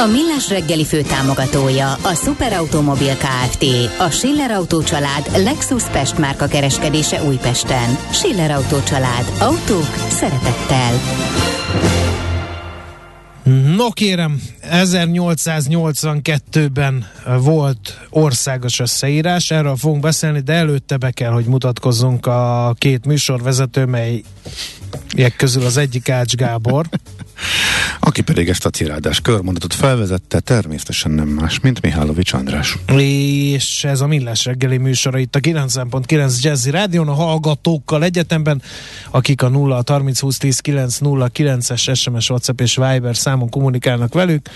A Millás reggeli fő támogatója a Superautomobil KFT, a Schiller Auto család Lexus Pest márka kereskedése Újpesten. Schiller Auto család. Autók szeretettel. No kérem, 1882-ben volt országos összeírás, erről fogunk beszélni, de előtte be kell, hogy mutatkozzunk a két műsorvezető, mely közül az egyik Ács Gábor. Aki pedig ezt a cirádás körmondatot felvezette, természetesen nem más, mint Mihálovics András. És ez a Millás reggeli műsora itt a 9.9 Jazzy Rádion, a hallgatókkal egyetemben, akik a 0 30 20 10 9 0 9-es SMS, WhatsApp és Viber számon kommunikálnak velük.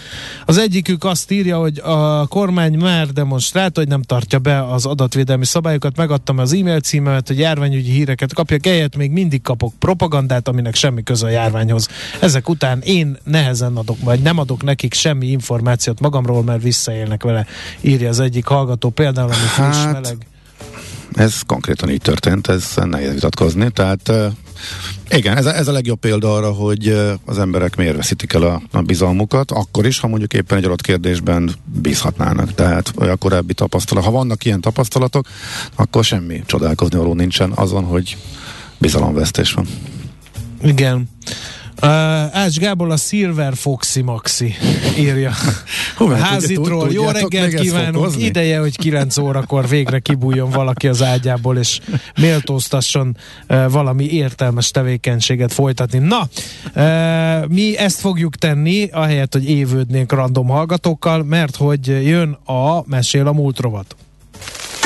Az egyikük azt írja, hogy a kormány már demonstrált, hogy nem tartja be az adatvédelmi szabályokat, megadtam az e-mail címemet, hogy járványügyi híreket kapjak, eljött még mindig kapok propagandát, aminek semmi köze a járványhoz. Ezek után én nehezen adok, vagy nem adok nekik semmi információt magamról, mert visszaélnek vele, írja az egyik hallgató, például, ami friss, hát, meleg. Ez konkrétan így történt, ez nehéz vitatkozni, tehát igen, ez a, ez a legjobb példa arra, hogy az emberek miért veszítik el a, a bizalmukat, akkor is, ha mondjuk éppen egy adott kérdésben bízhatnának. Tehát a korábbi tapasztalat, ha vannak ilyen tapasztalatok, akkor semmi csodálkozni való nincsen azon, hogy bizalomvesztés van. Igen. Uh, Ács Gábor a Silver Foxy Maxi írja. Házitról. Jó reggelt kívánunk. Ideje, hogy 9 órakor végre kibújjon valaki az ágyából, és méltóztasson uh, valami értelmes tevékenységet folytatni. Na, uh, mi ezt fogjuk tenni, ahelyett, hogy évődnénk random hallgatókkal, mert hogy jön a Mesél a múlt rovat.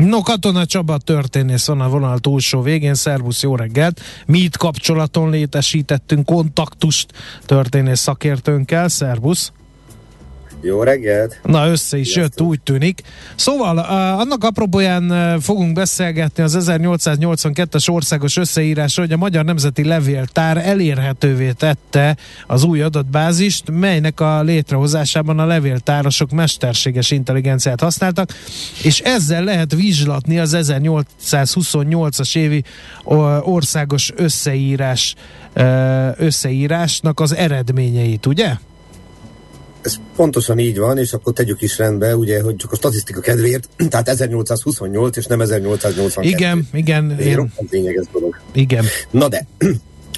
No, Katona Csaba történész van a vonal túlsó végén. Szervusz, jó reggelt! Mi itt kapcsolaton létesítettünk kontaktust történész szakértőnkkel. Szervusz! Jó reggelt! Na, össze is Sziasztok. jött, úgy tűnik. Szóval, annak apropóján fogunk beszélgetni az 1882-es országos összeírásról, hogy a Magyar Nemzeti Levéltár elérhetővé tette az új adatbázist, melynek a létrehozásában a levéltárosok mesterséges intelligenciát használtak, és ezzel lehet vizslatni az 1828-as évi országos összeírás összeírásnak az eredményeit, ugye? Ez pontosan így van, és akkor tegyük is rendbe, ugye, hogy csak a statisztika kedvéért, tehát 1828 és nem 1882. Igen, igen. Én... lényeges dolog. Igen. Na de,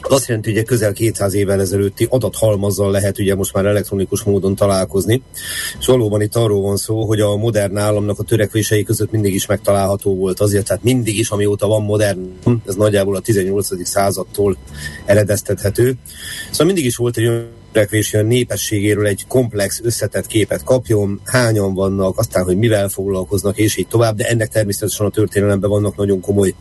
az azt jelenti, hogy közel 200 évvel ezelőtti adathalmazzal lehet ugye most már elektronikus módon találkozni. És valóban itt arról van szó, hogy a modern államnak a törekvései között mindig is megtalálható volt azért, tehát mindig is, amióta van modern, ez nagyjából a 18. századtól eredeztethető. Szóval mindig is volt egy a népességéről egy komplex, összetett képet kapjon, hányan vannak, aztán, hogy mivel foglalkoznak, és így tovább, de ennek természetesen a történelemben vannak nagyon komoly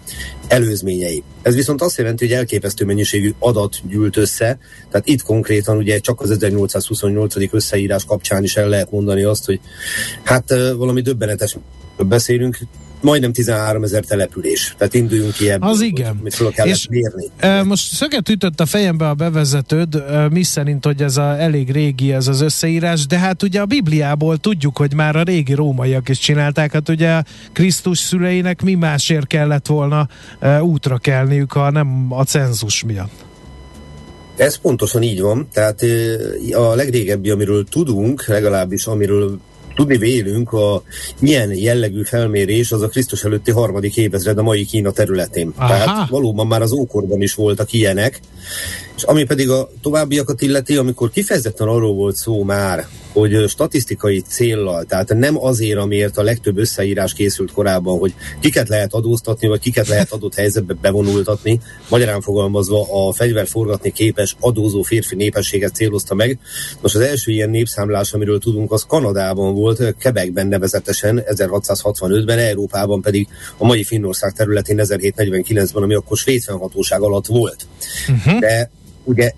előzményei. Ez viszont azt jelenti, hogy elképesztő mennyiségű adat gyűlt össze, tehát itt konkrétan ugye csak az 1828. összeírás kapcsán is el lehet mondani azt, hogy hát valami döbbenetes beszélünk, majdnem 13 ezer település. Tehát induljunk ki ebből, Az igen. Amit fel kellett és mérni. E, most szöget ütött a fejembe a bevezetőd, e, mi szerint, hogy ez a elég régi ez az összeírás, de hát ugye a Bibliából tudjuk, hogy már a régi rómaiak is csinálták, hát ugye Krisztus szüleinek mi másért kellett volna e, útra kelniük, ha nem a cenzus miatt. Ez pontosan így van, tehát a legrégebbi, amiről tudunk, legalábbis amiről tudni vélünk, a milyen jellegű felmérés az a Krisztus előtti harmadik évezred a mai Kína területén. Aha. Tehát valóban már az ókorban is voltak ilyenek, És ami pedig a továbbiakat illeti, amikor kifejezetten arról volt szó már, hogy statisztikai céllal, tehát nem azért, amiért a legtöbb összeírás készült korábban, hogy kiket lehet adóztatni, vagy kiket lehet adott helyzetbe bevonultatni, magyarán fogalmazva a fegyverforgatni képes adózó férfi népességet célozta meg. Most az első ilyen népszámlás, amiről tudunk, az Kanadában volt, Quebecben nevezetesen 1665-ben, Európában pedig a mai Finnország területén 1749-ben, ami akkor svéd fennhatóság alatt volt. Uh-huh. De ugye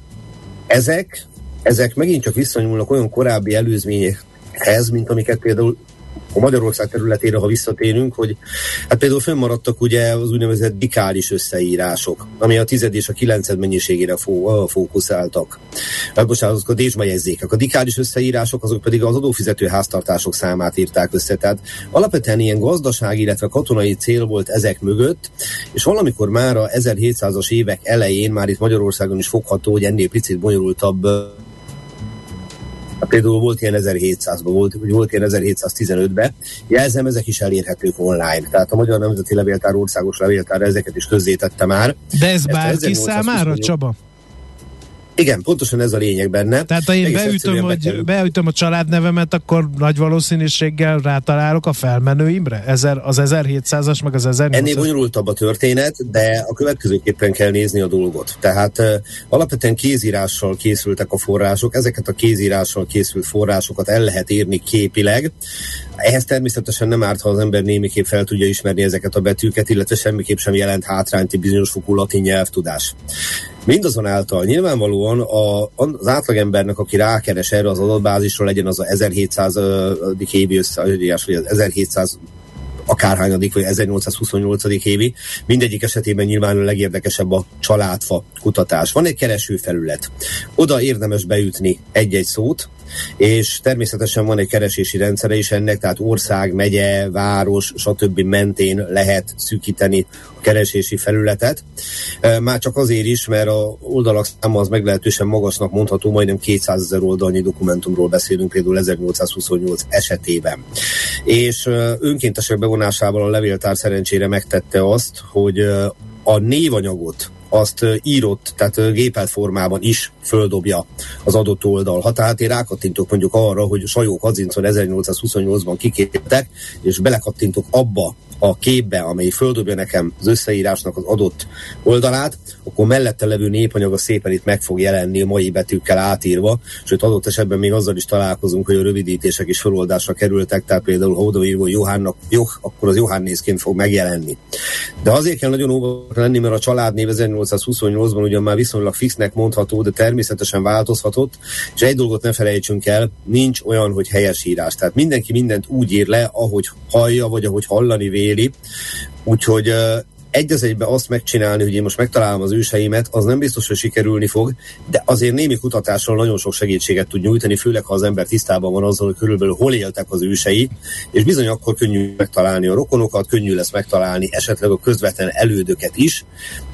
ezek ezek megint csak visszanyúlnak olyan korábbi előzményekhez, mint amiket például a Magyarország területére, ha visszatérünk, hogy hát például fönnmaradtak ugye az úgynevezett dikális összeírások, ami a tized és a kilenced mennyiségére fó, fókuszáltak. Hát, bocsánat, azok a dézsmajegyzékek. A dikális összeírások, azok pedig az adófizető háztartások számát írták össze. Tehát alapvetően ilyen gazdasági, illetve katonai cél volt ezek mögött, és valamikor már a 1700-as évek elején, már itt Magyarországon is fogható, hogy ennél picit bonyolultabb például volt ilyen 1700-ban, volt, volt ilyen 1715-ben. Jelzem, ezek is elérhetők online. Tehát a Magyar Nemzeti Levéltár országos levéltár ezeket is közzétette már. De ez Ezt bárki számára, Csaba? Igen, pontosan ez a lényeg benne. Tehát ha én beütöm, hogy, beütöm a családnevemet, akkor nagy valószínűséggel rátalálok a felmenőimre? Ezer, az 1700-as, meg az 1800 Ennél bonyolultabb a történet, de a következőképpen kell nézni a dolgot. Tehát uh, alapvetően kézírással készültek a források, ezeket a kézírással készült forrásokat el lehet érni képileg. Ehhez természetesen nem árt, ha az ember némiképp fel tudja ismerni ezeket a betűket, illetve semmiképp sem jelent hátrányt egy bizonyos fokú latin nyelvtudás. Mindazonáltal nyilvánvalóan a, az átlagembernek, aki rákeres erre az adatbázisról, legyen az a 1700. évi összeadás, vagy az 1700 akárhányadik, vagy 1828. évi. Mindegyik esetében nyilván a legérdekesebb a családfa kutatás. Van egy keresőfelület. Oda érdemes beütni egy-egy szót, és természetesen van egy keresési rendszere is ennek, tehát ország, megye, város, stb. mentén lehet szűkíteni a keresési felületet. Már csak azért is, mert a oldalak száma az meglehetősen magasnak mondható, majdnem 200 ezer oldalnyi dokumentumról beszélünk például 1828 esetében. És önkéntesek bevonásával a levéltár szerencsére megtette azt, hogy a névanyagot azt írott, tehát gépelt formában is földobja az adott oldal. Ha tehát én rákattintok mondjuk arra, hogy Sajó Kazincon 1828-ban kiképtek, és belekattintok abba a képbe, amely földobja nekem az összeírásnak az adott oldalát, akkor mellette levő népanyaga szépen itt meg fog jelenni a mai betűkkel átírva, sőt adott esetben még azzal is találkozunk, hogy a rövidítések is feloldásra kerültek, tehát például ha odaírva Johánnak Joh, akkor az Johannészként fog megjelenni. De azért kell nagyon óvatos lenni, mert a családnév 1828-ban ugyan már viszonylag fixnek mondható, de természetesen változhatott, és egy dolgot ne felejtsünk el, nincs olyan, hogy helyes írás. Tehát mindenki mindent úgy ír le, ahogy hallja, vagy ahogy hallani véli. Úgyhogy egy az egybe azt megcsinálni, hogy én most megtalálom az őseimet, az nem biztos, hogy sikerülni fog, de azért némi kutatással nagyon sok segítséget tud nyújtani, főleg ha az ember tisztában van azzal, hogy körülbelül hol éltek az ősei, és bizony akkor könnyű megtalálni a rokonokat, könnyű lesz megtalálni esetleg a közvetlen elődöket is.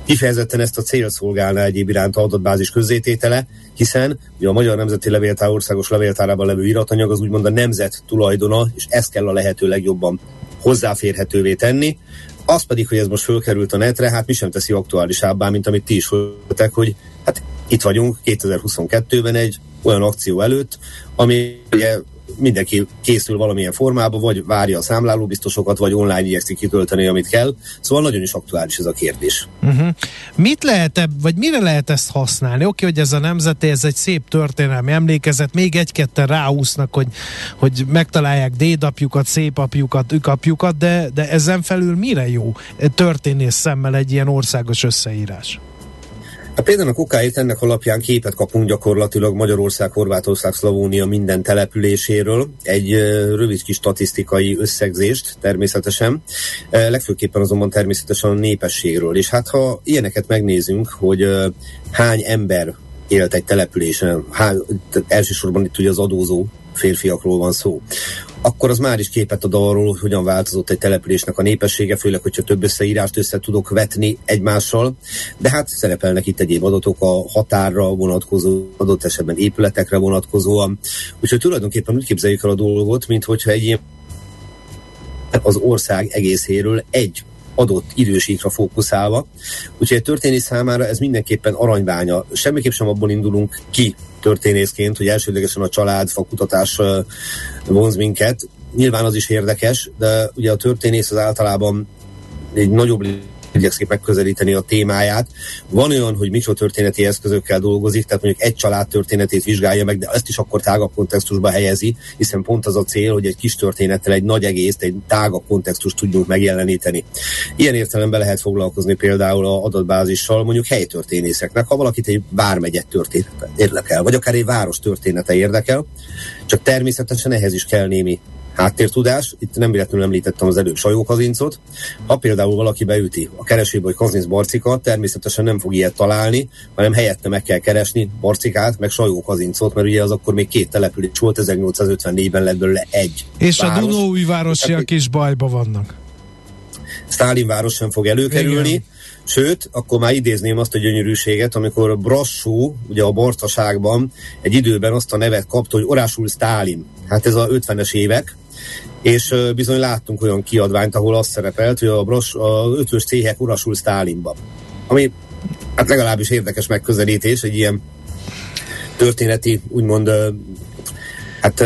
Kifejezetten ezt a cél szolgálná egyéb iránt a adatbázis közzététele, hiszen ugye a Magyar Nemzeti Levéltár országos levéltárában levő iratanyag az úgymond a nemzet tulajdona, és ezt kell a lehető legjobban hozzáférhetővé tenni. Az pedig, hogy ez most fölkerült a netre, hát mi sem teszi aktuálisabbá, mint amit ti is voltak, hogy hát itt vagyunk 2022-ben egy olyan akció előtt, ami ugye mindenki készül valamilyen formába, vagy várja a számlálóbiztosokat, vagy online igyekszik kitölteni, amit kell. Szóval nagyon is aktuális ez a kérdés. Uh-huh. Mit lehet vagy mire lehet ezt használni? Oké, hogy ez a nemzeti, ez egy szép történelmi emlékezet, még egy-ketten ráúsznak, hogy, hogy megtalálják dédapjukat, szépapjukat, ükapjukat, de, de ezen felül mire jó történész szemmel egy ilyen országos összeírás? Hát például a kokáért ennek alapján képet kapunk gyakorlatilag Magyarország, Horvátország, Szlavónia minden településéről, egy rövid kis statisztikai összegzést természetesen, legfőképpen azonban természetesen a népességről. És hát ha ilyeneket megnézünk, hogy hány ember élt egy településen, hány, elsősorban itt ugye az adózó férfiakról van szó akkor az már is képet ad arról, hogy hogyan változott egy településnek a népessége, főleg, hogyha több összeírást össze tudok vetni egymással. De hát szerepelnek itt egyéb adatok a határra vonatkozó, adott esetben épületekre vonatkozóan. Úgyhogy tulajdonképpen úgy képzeljük el a dolgot, mint hogyha egy az ország egészéről egy adott idősíkra fókuszálva. Úgyhogy a történész számára ez mindenképpen aranyványa. Semmiképp sem abból indulunk ki történészként, hogy elsődlegesen a család, fakutatás vonz minket. Nyilván az is érdekes, de ugye a történész az általában egy nagyobb igyekszik megközelíteni a témáját. Van olyan, hogy mikrotörténeti eszközökkel dolgozik, tehát mondjuk egy család történetét vizsgálja meg, de ezt is akkor tágabb kontextusba helyezi, hiszen pont az a cél, hogy egy kis történettel egy nagy egészt, egy tágabb kontextust tudjunk megjeleníteni. Ilyen értelemben lehet foglalkozni például a adatbázissal mondjuk helytörténészeknek, ha valakit egy vármegyet története érdekel, vagy akár egy város története érdekel, csak természetesen ehhez is kell némi háttértudás, itt nem véletlenül említettem az előbb sajókazincot, ha például valaki beüti a keresőbe, hogy kazinc barcika, természetesen nem fog ilyet találni, hanem helyette meg kell keresni barcikát, meg sajókazincot, mert ugye az akkor még két település volt, 1854-ben lett belőle egy És város. a Dunói városiak is bajba vannak. Stálin város sem fog előkerülni, Igen. Sőt, akkor már idézném azt a gyönyörűséget, amikor Brassó, ugye a Bartaságban egy időben azt a nevet kapta, hogy Orásul Stálin. Hát ez a 50-es évek, és bizony láttunk olyan kiadványt, ahol azt szerepelt, hogy a, bros, a ötös céhek urasul Stálinba. Ami hát legalábbis érdekes megközelítés, egy ilyen történeti, úgymond hát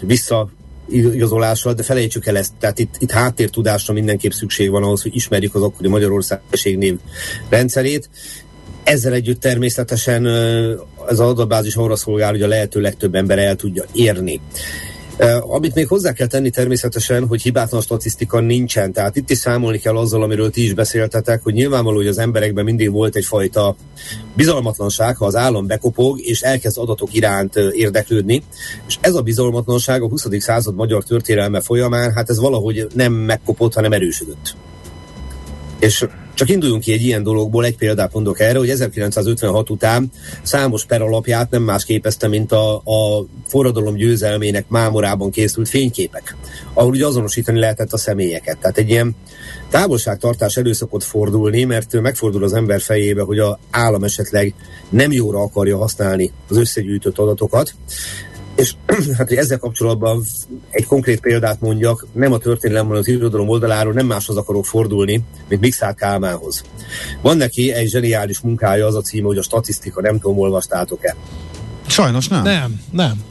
vissza igazolással, de felejtsük el ezt. Tehát itt, itt háttértudásra mindenképp szükség van ahhoz, hogy ismerjük az akkori Magyarország név rendszerét. Ezzel együtt természetesen ez az adatbázis arra szolgál, hogy a lehető legtöbb ember el tudja érni. Amit még hozzá kell tenni természetesen, hogy hibátlan statisztika nincsen, tehát itt is számolni kell azzal, amiről ti is beszéltetek, hogy nyilvánvaló, hogy az emberekben mindig volt egyfajta bizalmatlanság, ha az állam bekopog, és elkezd adatok iránt érdeklődni, és ez a bizalmatlanság a 20. század magyar történelme folyamán, hát ez valahogy nem megkopott, hanem erősödött. És csak induljunk ki egy ilyen dologból, egy példát mondok erre, hogy 1956 után számos per alapját nem más képezte, mint a, a forradalom győzelmének mámorában készült fényképek, ahol ugye azonosítani lehetett a személyeket. Tehát egy ilyen távolságtartás elő szokott fordulni, mert megfordul az ember fejébe, hogy a állam esetleg nem jóra akarja használni az összegyűjtött adatokat, és hát, hogy ezzel kapcsolatban egy konkrét példát mondjak, nem a történelem, hanem az irodalom oldaláról nem máshoz akarok fordulni, mint Mixár Kálmánhoz. Van neki egy zseniális munkája, az a címe, hogy a statisztika, nem tudom, olvastátok-e. Sajnos nem. Nem, nem.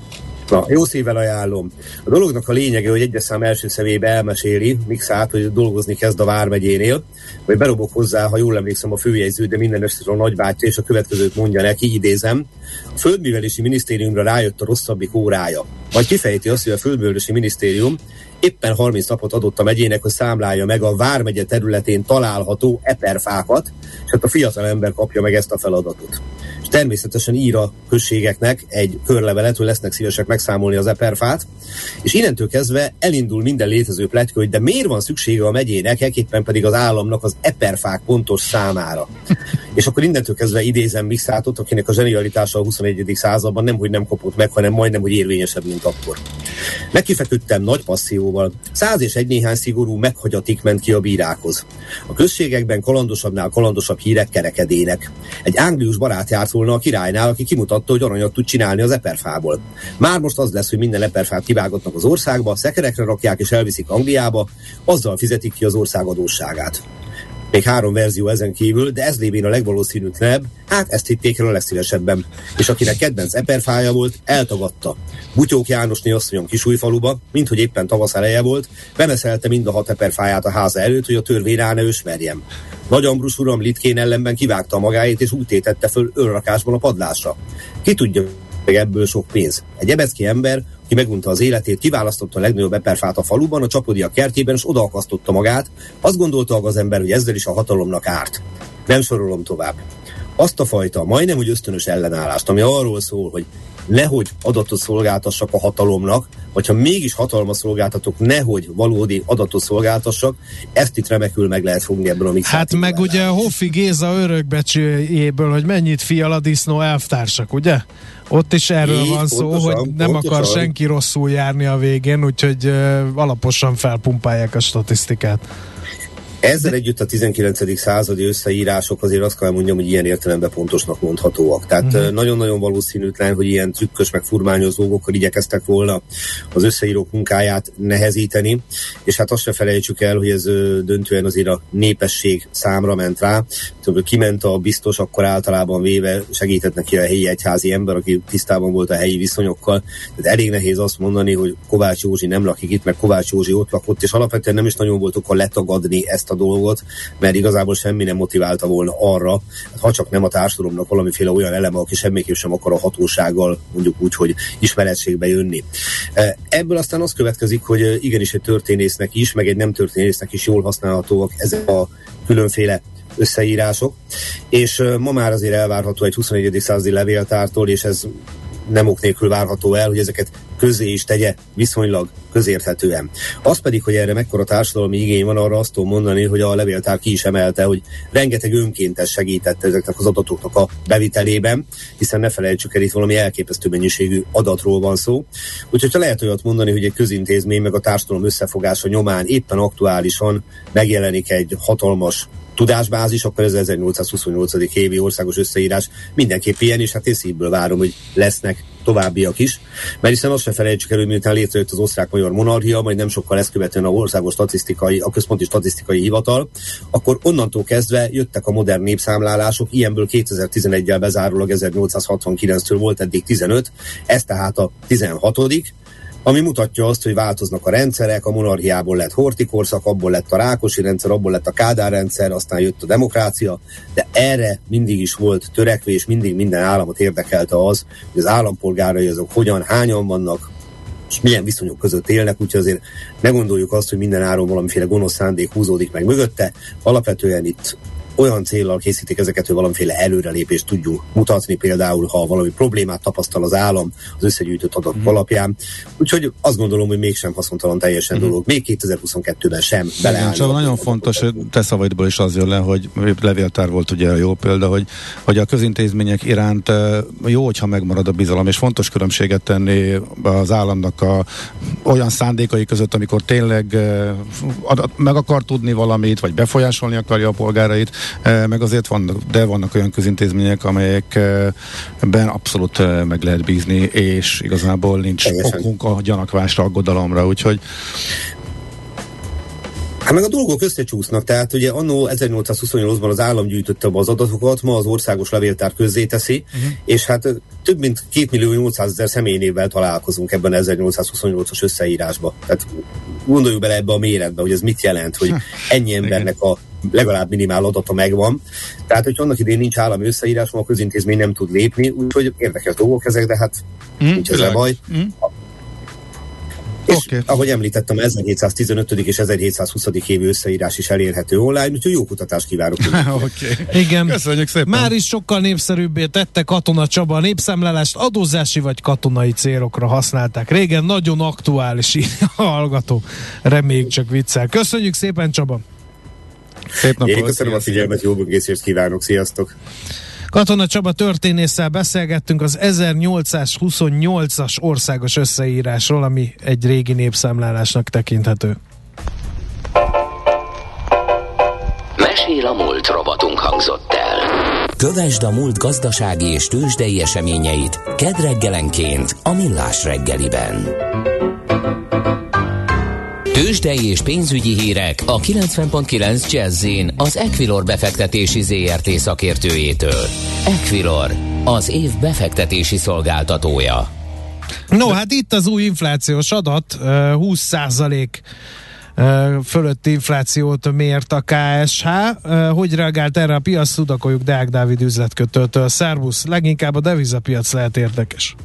Na, jó szívvel ajánlom. A dolognak a lényege, hogy egyes szám első szemébe elmeséli Mixát, hogy dolgozni kezd a Vármegyénél, vagy berobok hozzá, ha jól emlékszem, a főjegyző, de minden esetre a nagybátyja, és a következőt mondja neki, idézem, a Földművelési Minisztériumra rájött a rosszabbik órája. Majd kifejti azt, hogy a Földművelési Minisztérium éppen 30 napot adott a megyének, hogy számlálja meg a Vármegye területén található eperfákat, és hát a fiatal ember kapja meg ezt a feladatot természetesen ír a községeknek egy körlevelet, hogy lesznek szívesek megszámolni az eperfát, és innentől kezdve elindul minden létező pletyka, hogy de miért van szüksége a megyének, ekképpen pedig az államnak az eperfák pontos számára. és akkor innentől kezdve idézem Mixátot, akinek a zsenialitása a 21. században nem, hogy nem kapott meg, hanem majdnem, hogy érvényesebb, mint akkor. Megkifeküdtem nagy passzióval. Száz és egy néhány szigorú meghagyatik ment ki a bírákhoz. A községekben kalandosabbnál kalandosabb hírek kerekedének. Egy anglius barát járt volna a királynál, aki kimutatta, hogy aranyat tud csinálni az eperfából. Már most az lesz, hogy minden eperfát kivágatnak az országba, szekerekre rakják és elviszik Angliába, azzal fizetik ki az ország adósságát. Még három verzió ezen kívül, de ez lévén a legvalószínűtlenebb, hát ezt hitték el a legszívesebben. És akinek kedvenc eperfája volt, eltagadta. Butyók Jánosné asszonyom kisújfaluba, mint hogy éppen tavasz eleje volt, bemeszelte mind a hat eperfáját a háza előtt, hogy a törvény rá ne ösmerjem. Nagy Ambrus uram Litkén ellenben kivágta magáét, és úgy tétette föl önrakásban a padlásra. Ki tudja, meg ebből sok pénz. Egy ebecki ember, aki megunta az életét, kiválasztotta a legnagyobb eperfát a faluban, a csapodi a kertjében, és odaakasztotta magát. Azt gondolta az ember, hogy ezzel is a hatalomnak árt. Nem sorolom tovább. Azt a fajta, majdnem úgy ösztönös ellenállást, ami arról szól, hogy nehogy adatot szolgáltassak a hatalomnak, vagy ha mégis hatalmas szolgáltatok, nehogy valódi adatot szolgáltassak, ezt itt remekül meg lehet fogni ebből a mixát. Hát meg ugye Hoffi Géza örökbecsőjéből, hogy mennyit fial a disznó elvtársak, ugye? Ott is erről Így, van szó, pontosan, hogy nem pontosan. akar senki rosszul járni a végén, úgyhogy uh, alaposan felpumpálják a statisztikát. Ezzel együtt a 19. századi összeírások azért azt kell mondjam, hogy ilyen értelemben pontosnak mondhatóak. Tehát uh-huh. nagyon-nagyon valószínűtlen, hogy ilyen trükkös meg furmányos dolgokkal igyekeztek volna az összeírók munkáját nehezíteni, és hát azt se felejtsük el, hogy ez döntően azért a népesség számra ment rá. Tehát, kiment a biztos, akkor általában véve segített neki a helyi egyházi ember, aki tisztában volt a helyi viszonyokkal. Tehát elég nehéz azt mondani, hogy Kovács Józsi nem lakik itt, meg Kovács Józsi ott lakott, és alapvetően nem is nagyon volt akkor letagadni ezt a dolgot, mert igazából semmi nem motiválta volna arra, hát ha csak nem a társadalomnak valamiféle olyan eleme, aki semmiképp sem akar a hatósággal mondjuk úgy, hogy ismeretségbe jönni. E, ebből aztán az következik, hogy igenis egy történésznek is, meg egy nem történésznek is jól használhatóak ezek a különféle összeírások, és ma már azért elvárható egy 21. századi levéltártól, és ez nem ok nélkül várható el, hogy ezeket közé is tegye viszonylag közérthetően. Az pedig, hogy erre mekkora társadalmi igény van, arra azt tudom mondani, hogy a levéltár ki is emelte, hogy rengeteg önkéntes segített ezeknek az adatoknak a bevitelében, hiszen ne felejtsük el, itt valami elképesztő mennyiségű adatról van szó. Úgyhogy ha lehet olyat mondani, hogy egy közintézmény meg a társadalom összefogása nyomán éppen aktuálisan megjelenik egy hatalmas tudásbázis, akkor ez 1828. évi országos összeírás. Mindenképp ilyen, és hát én szívből várom, hogy lesznek továbbiak is, mert hiszen azt se felejtsük el, hogy miután létrejött az osztrák-magyar monarchia, majd nem sokkal ezt követően a országos statisztikai, a központi statisztikai hivatal, akkor onnantól kezdve jöttek a modern népszámlálások, ilyenből 2011-el bezárólag 1869-től volt eddig 15, ez tehát a 16 ami mutatja azt, hogy változnak a rendszerek, a monarchiából lett hortikorszak, abból lett a Rákosi rendszer, abból lett a Kádár rendszer, aztán jött a demokrácia, de erre mindig is volt törekvés, mindig minden államot érdekelte az, hogy az állampolgárai azok hogyan, hányan vannak, és milyen viszonyok között élnek, úgyhogy azért ne gondoljuk azt, hogy minden áron valamiféle gonosz szándék húzódik meg mögötte. Alapvetően itt olyan célral készítik ezeket, hogy valamiféle előrelépést tudjunk mutatni, például ha valami problémát tapasztal az állam az összegyűjtött adatok mm. alapján. Úgyhogy azt gondolom, hogy mégsem haszontalan teljesen mm. dolog. Még 2022-ben sem beleállni. Csak nagyon fontos, hogy te szavaidból is az jön le, hogy levéltár volt ugye a jó példa, hogy, hogy a közintézmények iránt jó, hogyha megmarad a bizalom, és fontos különbséget tenni az államnak a olyan szándékai között, amikor tényleg meg akar tudni valamit, vagy befolyásolni akarja a polgárait, meg azért vannak, de vannak olyan közintézmények, amelyekben abszolút meg lehet bízni, és igazából nincs Teljesen. okunk a gyanakvásra, aggodalomra, úgyhogy Hát meg a dolgok összecsúsznak, tehát ugye annó 1828-ban az állam gyűjtötte be az adatokat, ma az országos levéltár közzéteszi, uh-huh. és hát több mint 2 millió 800 ezer személynévvel találkozunk ebben 1828-as összeírásba. Tehát gondoljuk bele ebbe a méretbe, hogy ez mit jelent, hogy ennyi embernek a legalább minimál adata megvan. Tehát, hogy annak idén nincs állami összeírás, a közintézmény nem tud lépni, úgyhogy érdekes dolgok ezek, de hát mm, nincs ezzel baj. Mm. És okay. ahogy említettem, 1715. és 1720. évi összeírás is elérhető online, úgyhogy jó kutatást kívánok. okay. Igen. Köszönjük szépen. Már is sokkal népszerűbbé tette Katona Csaba a népszámlálást adózási vagy katonai célokra használták. Régen nagyon aktuális a hallgató. Reméljük csak viccel. Köszönjük szépen Csaba! Szép napot! Én köszönöm a figyelmet, jó böngészést kívánok, sziasztok! Katona Csaba történésszel beszélgettünk az 1828-as országos összeírásról, ami egy régi népszámlálásnak tekinthető. Mesél a múlt robotunk hangzott el. Kövesd a múlt gazdasági és tőzsdei eseményeit kedreggelenként a Millás reggeliben. Tőzsdei és pénzügyi hírek a 90.9 jazz az Equilor befektetési ZRT szakértőjétől. Equilor, az év befektetési szolgáltatója. No, hát itt az új inflációs adat, 20 százalék fölötti inflációt mért a KSH. Hogy reagált erre a piac? Tudakoljuk Deák Dávid üzletkötőtől. Szervusz, leginkább a devizapiac lehet érdekes.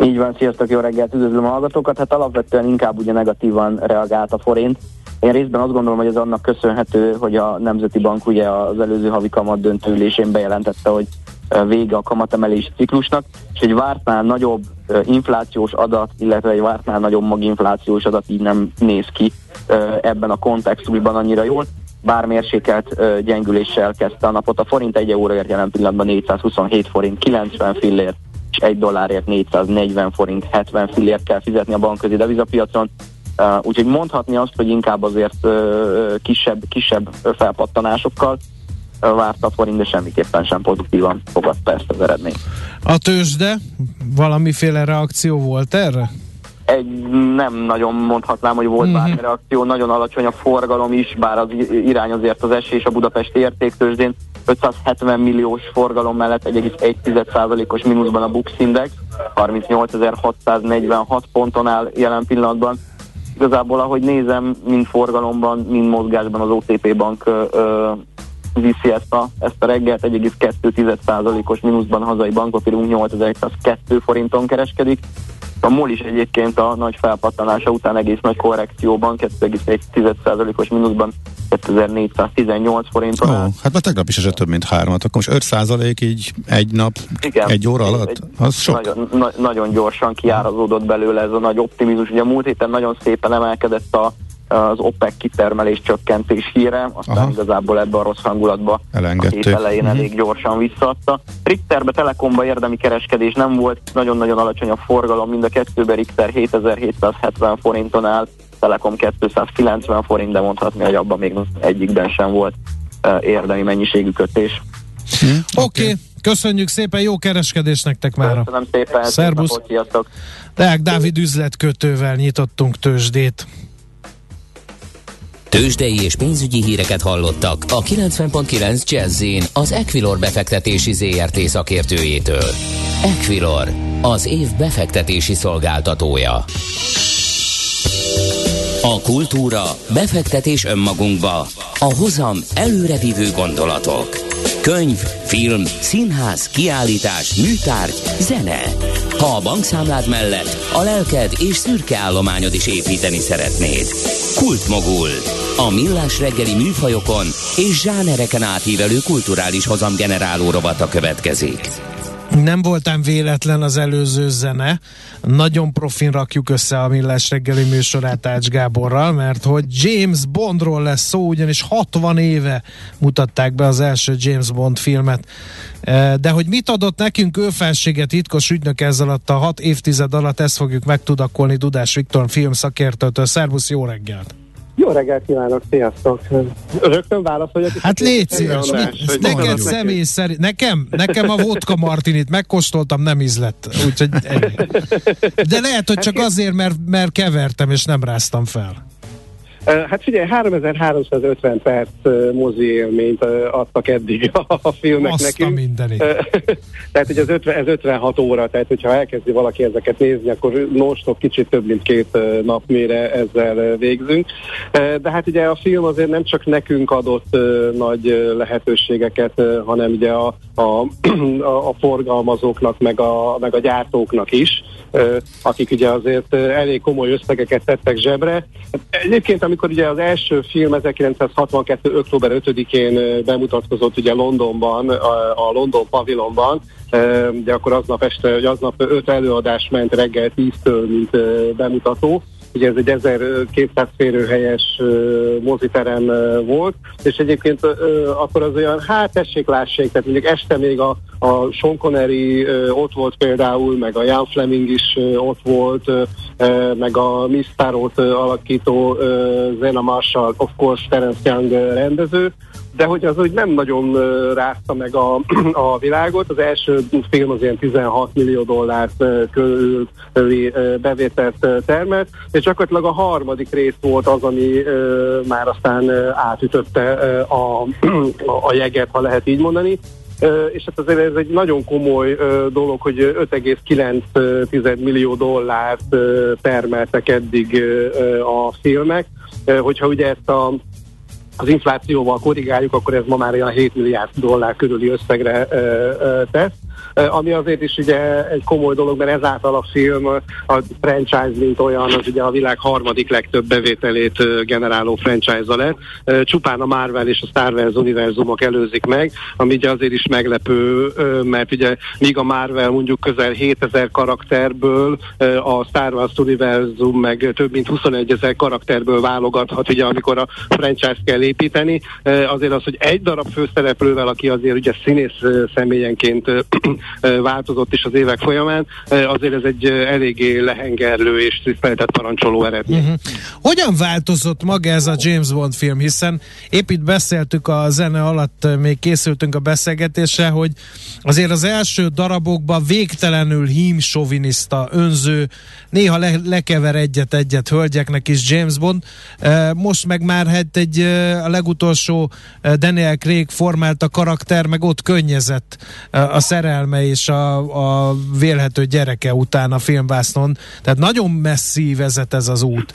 Így van, sziasztok, jó reggelt, üdvözlöm a hallgatókat. Hát alapvetően inkább ugye negatívan reagált a forint. Én részben azt gondolom, hogy ez annak köszönhető, hogy a Nemzeti Bank ugye az előző havi kamat döntőülésén bejelentette, hogy vége a kamatemelési ciklusnak, és egy vártnál nagyobb inflációs adat, illetve egy vártnál nagyobb maginflációs adat így nem néz ki ebben a kontextusban annyira jól bár mérsékelt gyengüléssel kezdte a napot. A forint egy euróért jelen pillanatban 427 forint 90 fillért és egy dollárért 440 forint 70 fillért kell fizetni a bankközi devizapiacon. Uh, úgyhogy mondhatni azt, hogy inkább azért uh, kisebb, kisebb felpattanásokkal uh, várt a forint, de semmiképpen sem produktívan fogadta ezt az eredményt. A tőzsde? Valamiféle reakció volt erre? Egy, nem nagyon mondhatnám, hogy volt uh-huh. bármi reakció, nagyon alacsony a forgalom is, bár az irány azért az esés a Budapesti értéktőzsdén 570 milliós forgalom mellett 1,1%-os mínuszban a Bux Index, 38.646 ponton áll jelen pillanatban. Igazából, ahogy nézem, mind forgalomban, mind mozgásban az OTP bank ö, ö, viszi ezt a, ezt a reggelt, 1,2%-os mínuszban a hazai bankpapírunk 8102 forinton kereskedik, a MOL is egyébként a nagy felpattanása után egész nagy korrekcióban, 2,1%-os mínuszban 2418 forinton. Ó, hát már tegnap is esett több mint hármat, akkor most 5 így egy nap, Igen, egy óra alatt, egy, az sok. Nagyon, na, nagyon gyorsan kiárazódott belőle ez a nagy optimizmus. Ugye a múlt héten nagyon szépen emelkedett a az OPEC kitermelés csökkentés híre, aztán Aha. igazából ebbe a rossz hangulatba Elengedték. a hét elején uh-huh. elég gyorsan visszaadta. Richterbe, Telekomba érdemi kereskedés nem volt, nagyon-nagyon alacsony a forgalom, mind a kettőben Richter 7770 forinton áll, Telekom 290 forint, de mondhatni, hogy abban még egyikben sem volt érdemi mennyiségű kötés. Hmm. Oké, okay. köszönjük szépen, jó kereskedés nektek már. Köszönöm szépen. Szerbusz. Deák Dávid üzletkötővel nyitottunk tőzsdét. Tőzsdei és pénzügyi híreket hallottak a 90.9 jazz az Equilor befektetési ZRT szakértőjétől. Equilor, az év befektetési szolgáltatója. A kultúra, befektetés önmagunkba, a hozam előrevívő gondolatok. Könyv, film, színház, kiállítás, műtárgy, zene. Ha a bankszámlád mellett a lelked és szürke állományod is építeni szeretnéd. Kultmogul. A millás reggeli műfajokon és zsánereken átívelő kulturális hozamgeneráló rovata következik. Nem voltam véletlen az előző zene. Nagyon profin rakjuk össze a Millás reggeli műsorát Ács Gáborral, mert hogy James Bondról lesz szó, ugyanis 60 éve mutatták be az első James Bond filmet. E, de hogy mit adott nekünk ő felséget titkos ügynök ezzel alatt a hat évtized alatt, ezt fogjuk megtudakolni Dudás Viktor filmszakértőtől. Szervusz, jó reggelt! Jó reggelt kívánok, sziasztok! Rögtön válaszoljak. Hát légy szíves, neked személy szerint, nekem, nekem a vodka martinit megkóstoltam, nem ízlett. Úgyhogy De lehet, hogy csak azért, mert, mert kevertem és nem ráztam fel. Hát figyelj, 3350 perc mozi élményt adtak eddig a filmek Azt nekünk. A mindenit. tehát, hogy az 50, ez 56 óra, tehát hogyha elkezdi valaki ezeket nézni, akkor nostop kicsit több mint két nap mire ezzel végzünk. De hát ugye a film azért nem csak nekünk adott nagy lehetőségeket, hanem ugye a, a, a forgalmazóknak, meg a, meg a gyártóknak is, akik ugye azért elég komoly összegeket tettek zsebre. Egyébként, amikor ugye az első film 1962. október 5-én bemutatkozott ugye Londonban, a, London pavilonban, ugye akkor aznap este, hogy aznap öt előadás ment reggel 10-től, mint bemutató, ugye ez egy 1200 férőhelyes moziterem volt, és egyébként akkor az olyan, hát tessék, lássék, tehát mondjuk este még a, a Sean Connery ott volt például, meg a Jan Fleming is ott volt, meg a Miss alakító Zena Marshall, of course Terence Young rendező, de hogy az úgy nem nagyon rázta meg a, a világot. Az első film az ilyen 16 millió dollárt körül bevételt termelt, és gyakorlatilag a harmadik rész volt az, ami már aztán átütötte a, a jeget, ha lehet így mondani. És hát azért ez egy nagyon komoly dolog, hogy 5,9 millió dollárt termeltek eddig a filmek. Hogyha ugye ezt a az inflációval korrigáljuk, akkor ez ma már olyan 7 milliárd dollár körüli összegre tesz ami azért is ugye egy komoly dolog, mert ezáltal a film, a franchise mint olyan, az ugye a világ harmadik legtöbb bevételét generáló franchise-a lett. Csupán a Marvel és a Star Wars univerzumok előzik meg, ami ugye azért is meglepő, mert ugye míg a Marvel mondjuk közel 7000 karakterből, a Star Wars univerzum meg több mint 21 ezer karakterből válogathat, ugye amikor a franchise kell építeni, azért az, hogy egy darab főszereplővel, aki azért ugye színész személyenként változott is az évek folyamán, azért ez egy eléggé lehengerlő és tiszteletet parancsoló eredmény. Uh-huh. Hogyan változott maga ez a James Bond film, hiszen épp itt beszéltük a zene alatt, még készültünk a beszélgetésre, hogy azért az első darabokban végtelenül hímsoviniszta, önző, néha le, lekever egyet-egyet hölgyeknek is James Bond, most meg már hát egy a legutolsó Daniel Craig formálta karakter, meg ott könnyezett a szerelme és a, a vélhető gyereke után a filmvásznon. Tehát nagyon messzi vezet ez az út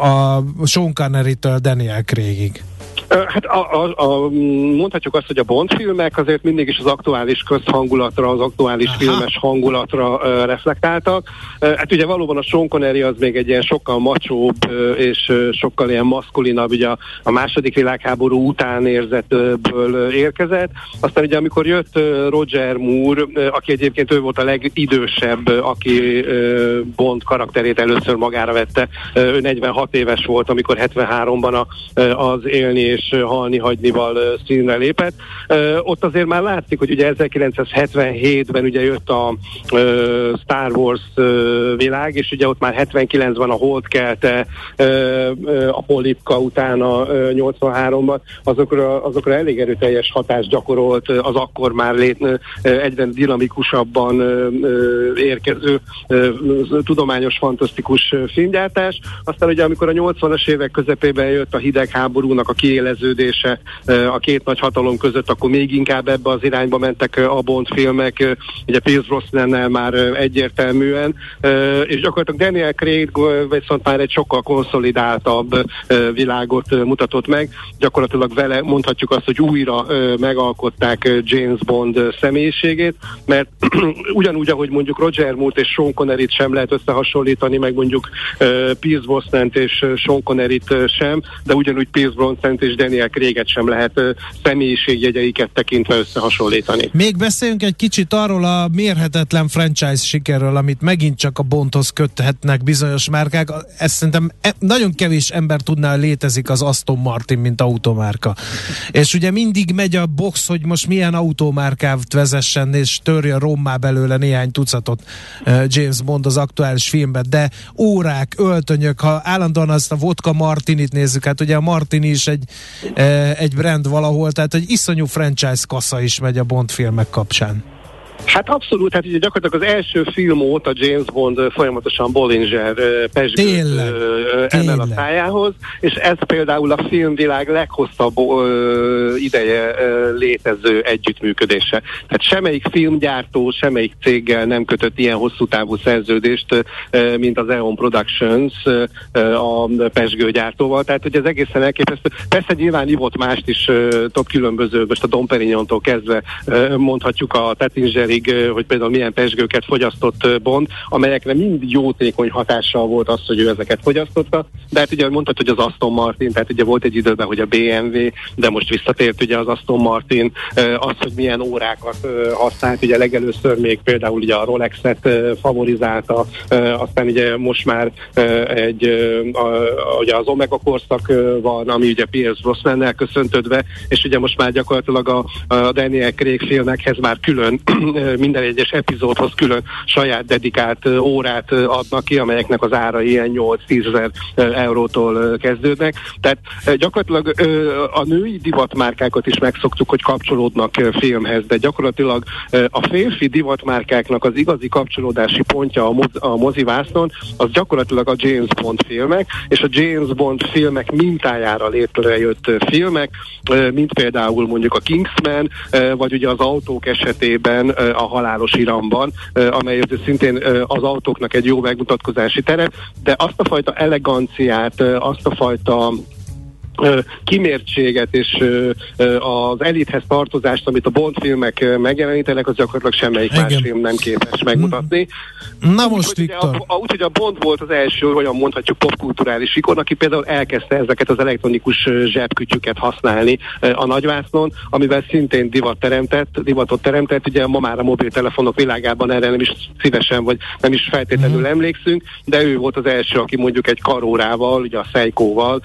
a Sean Connery-től Daniel Craigig. Hát a, a, a, mondhatjuk azt, hogy a Bond filmek azért mindig is az aktuális közhangulatra, az aktuális Aha. filmes hangulatra uh, reflektáltak. Hát ugye valóban a Sean Connery az még egy ilyen sokkal macsóbb és sokkal ilyen maszkulinabb, ugye a, a második világháború után érzetből érkezett. Aztán ugye amikor jött Roger Moore, aki egyébként ő volt a legidősebb, aki Bond karakterét először magára vette. Ő 46 éves volt, amikor 73-ban a, az élni és halni hagynival színre lépett. Ott azért már látszik, hogy ugye 1977-ben ugye jött a Star Wars világ, és ugye ott már 79-ben a Hold kelte, a Polipka utána 83-ban, azokra, azokra elég erőteljes hatást gyakorolt az akkor már lét, egyre dinamikusabban érkező tudományos, fantasztikus filmgyártás. Aztán ugye amikor a 80-as évek közepében jött a hidegháborúnak a kiélezése, kiéleződése a két nagy hatalom között, akkor még inkább ebbe az irányba mentek a Bond filmek, ugye Pierce Brosnannel már egyértelműen, és gyakorlatilag Daniel Craig viszont már egy sokkal konszolidáltabb világot mutatott meg, gyakorlatilag vele mondhatjuk azt, hogy újra megalkották James Bond személyiségét, mert ugyanúgy, ahogy mondjuk Roger Moore és Sean Connery-t sem lehet összehasonlítani, meg mondjuk Pierce brosnan és Sean Connery-t sem, de ugyanúgy Pierce Brosnan és Daniel Craig-et sem lehet személyiségjegyeiket tekintve összehasonlítani. Még beszéljünk egy kicsit arról a mérhetetlen franchise sikerről, amit megint csak a Bonthoz köthetnek bizonyos márkák. Ezt szerintem e- nagyon kevés ember tudná, hogy létezik az Aston Martin, mint automárka. És ugye mindig megy a box, hogy most milyen automárkát vezessen, és törje rommá belőle néhány tucatot James Bond az aktuális filmben, de órák, öltönyök, ha állandóan azt a vodka Martinit nézzük, hát ugye a Martini is egy egy brand valahol, tehát egy iszonyú franchise kassa is megy a Bond filmek kapcsán. Hát abszolút, hát ugye gyakorlatilag az első film óta James Bond folyamatosan Bollinger pesgőt emel a szájához, és ez például a filmvilág leghosszabb ö, ideje ö, létező együttműködése. Tehát semmelyik filmgyártó, semmelyik céggel nem kötött ilyen hosszú távú szerződést, ö, mint az Eon Productions ö, a pesgőgyártóval, tehát hogy ez egészen elképesztő. Persze nyilván ivott mást is ö, több különböző, most a Dom Perignon-tól kezdve ö, mondhatjuk a Tettinger pedig, hogy például milyen pesgőket fogyasztott Bond, amelyekre mind jótékony hatással volt az, hogy ő ezeket fogyasztotta, de hát ugye mondtad, hogy az Aston Martin, tehát ugye volt egy időben, hogy a BMW, de most visszatért ugye az Aston Martin, az, hogy milyen órákat használt, ugye legelőször még például ugye a Rolex-et favorizálta, aztán ugye most már egy, a, ugye az Omega korszak van, ami ugye Pierce Brosnan-nel köszöntödve, és ugye most már gyakorlatilag a, a Daniel Craig filmekhez már külön minden egyes epizódhoz külön saját dedikált órát adnak ki, amelyeknek az ára ilyen 8-10 ezer eurótól kezdődnek. Tehát gyakorlatilag a női divatmárkákat is megszoktuk, hogy kapcsolódnak filmhez, de gyakorlatilag a férfi divatmárkáknak az igazi kapcsolódási pontja a, moz- mozivásznon, az gyakorlatilag a James Bond filmek, és a James Bond filmek mintájára létrejött filmek, mint például mondjuk a Kingsman, vagy ugye az autók esetében a halálos iramban, amely szintén az autóknak egy jó megmutatkozási tere, de azt a fajta eleganciát, azt a fajta kimértséget és az elithez tartozást, amit a Bond filmek megjelenítenek, az gyakorlatilag semmelyik Igen. más film nem képes megmutatni. Na most, úgy, Viktor. A, úgy, hogy a Bond volt az első, olyan mondhatjuk popkulturális ikon, aki például elkezdte ezeket az elektronikus zsebkütyüket használni a nagyvásznon, amivel szintén divat teremtett, divatot teremtett. Ugye ma már a mobiltelefonok világában erre nem is szívesen, vagy nem is feltétlenül mm. emlékszünk, de ő volt az első, aki mondjuk egy karórával, ugye a Seiko-val,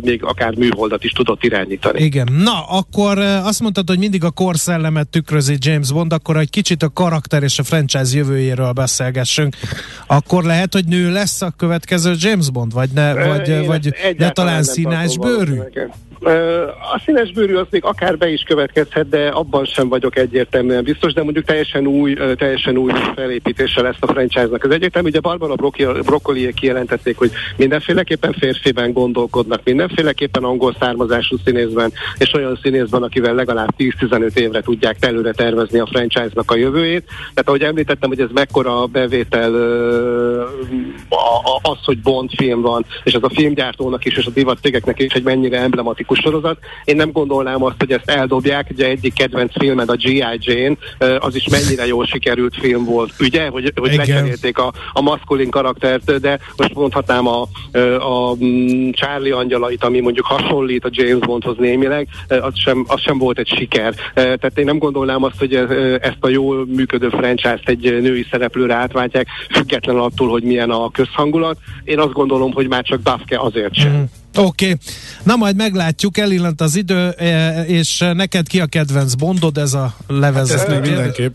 még akár akár műholdat is tudott irányítani. Igen. Na, akkor azt mondtad, hogy mindig a korszellemet tükrözi James Bond, akkor egy kicsit a karakter és a franchise jövőjéről beszélgessünk. Akkor lehet, hogy nő lesz a következő James Bond, vagy ne, vagy, vagy ne talán színás bőrű? A színes bőrű az még akár be is következhet, de abban sem vagyok egyértelműen biztos, de mondjuk teljesen új, teljesen új felépítése lesz a franchise-nak. Az egyértelmű, ugye Barbara Broccoli kijelentették, hogy mindenféleképpen férfiben gondolkodnak, mindenféleképpen angol származású színészben, és olyan színészben, akivel legalább 10-15 évre tudják előre tervezni a franchise-nak a jövőjét. Tehát ahogy említettem, hogy ez mekkora bevétel az, hogy Bond film van, és ez a filmgyártónak is, és a divat cégeknek is egy mennyire emblematikus klasszikus sorozat. Én nem gondolnám azt, hogy ezt eldobják. Ugye egyik kedvenc filmed a G.I. Jane, az is mennyire jól sikerült film volt, ugye? Hogy, hogy lecserélték a, a maszkulin karaktert, de most mondhatnám a, a mm, Charlie angyalait, ami mondjuk hasonlít a James Bondhoz némileg, az sem, az sem volt egy siker. Tehát én nem gondolnám azt, hogy ezt a jól működő franchise-t egy női szereplőre átváltják, független attól, hogy milyen a közhangulat. Én azt gondolom, hogy már csak Dafke azért sem. Mm. Oké, okay. na majd meglátjuk, elillant az idő, e, és neked ki a kedvenc bondod, ez a levezető? Hát, mindenképp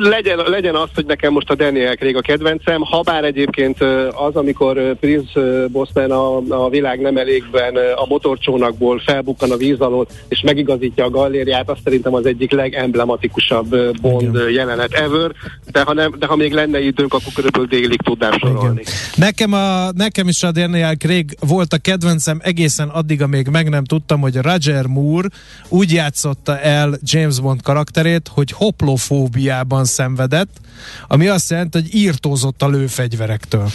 legyen, legyen az, hogy nekem most a Daniel Craig a kedvencem, ha bár egyébként az, amikor Prince Bosman a, a világ nem elégben a motorcsónakból felbukkan a víz alól, és megigazítja a gallériát, azt szerintem az egyik legemblematikusabb Bond Igen. jelenet ever, de ha, nem, de ha még lenne időnk, akkor körülbelül délig tudnám sorolni. Nekem, a, nekem is a Daniel Craig volt a kedvencem egészen addig, amíg meg nem tudtam, hogy Roger Moore úgy játszotta el James Bond karakterét, hogy hoplofóbiában súlyosan szenvedett, ami azt jelenti, hogy írtózott a lőfegyverektől.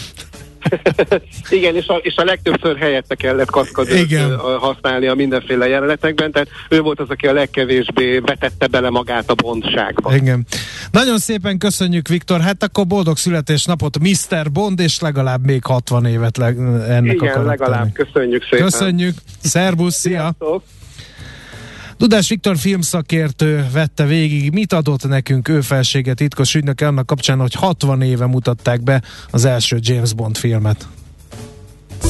Igen, és a, és a legtöbbször helyette kellett kaszkadőt használni a mindenféle jelenetekben, tehát ő volt az, aki a legkevésbé vetette bele magát a bondságba. Igen. Nagyon szépen köszönjük, Viktor. Hát akkor boldog születésnapot, Mr. Bond, és legalább még 60 évet le, ennek Igen, a legalább. Köszönjük szépen. Köszönjük. Szerbusz, szia! Sziasztok. Dudás Viktor filmszakértő vette végig, mit adott nekünk ő felsége titkos ügynök annak kapcsán, hogy 60 éve mutatták be az első James Bond filmet.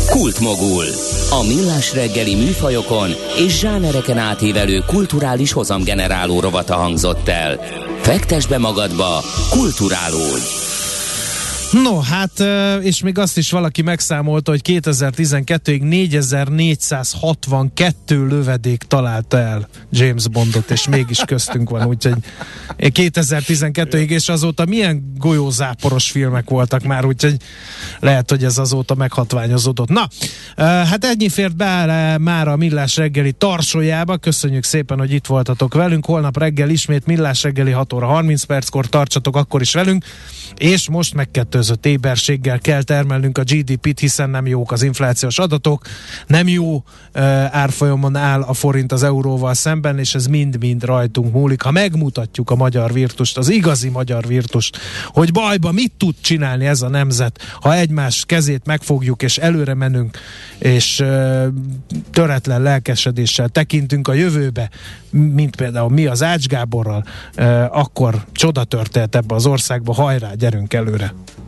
Kultmogul. A millás reggeli műfajokon és zsánereken átívelő kulturális hozamgeneráló rovata hangzott el. Fektes be magadba, kulturálódj! No, hát, és még azt is valaki megszámolta, hogy 2012-ig 4462 lövedék találta el James Bondot, és mégis köztünk van, úgyhogy 2012-ig, és azóta milyen golyózáporos filmek voltak már, úgyhogy lehet, hogy ez azóta meghatványozódott. Na, hát ennyi fért be már a Millás reggeli tarsójába, köszönjük szépen, hogy itt voltatok velünk, holnap reggel ismét Millás reggeli 6 óra 30 perckor tartsatok akkor is velünk, és most megkettőzött éberséggel kell termelnünk a GDP-t, hiszen nem jók az inflációs adatok, nem jó uh, árfolyamon áll a forint az euróval szemben, és ez mind-mind rajtunk múlik. Ha megmutatjuk a magyar virtust, az igazi magyar virtust, hogy bajba mit tud csinálni ez a nemzet, ha egymás kezét megfogjuk, és előre menünk, és uh, töretlen lelkesedéssel tekintünk a jövőbe, mint például mi az Ács Gáborral, akkor csoda történt ebbe az országba, hajrá, gyerünk előre.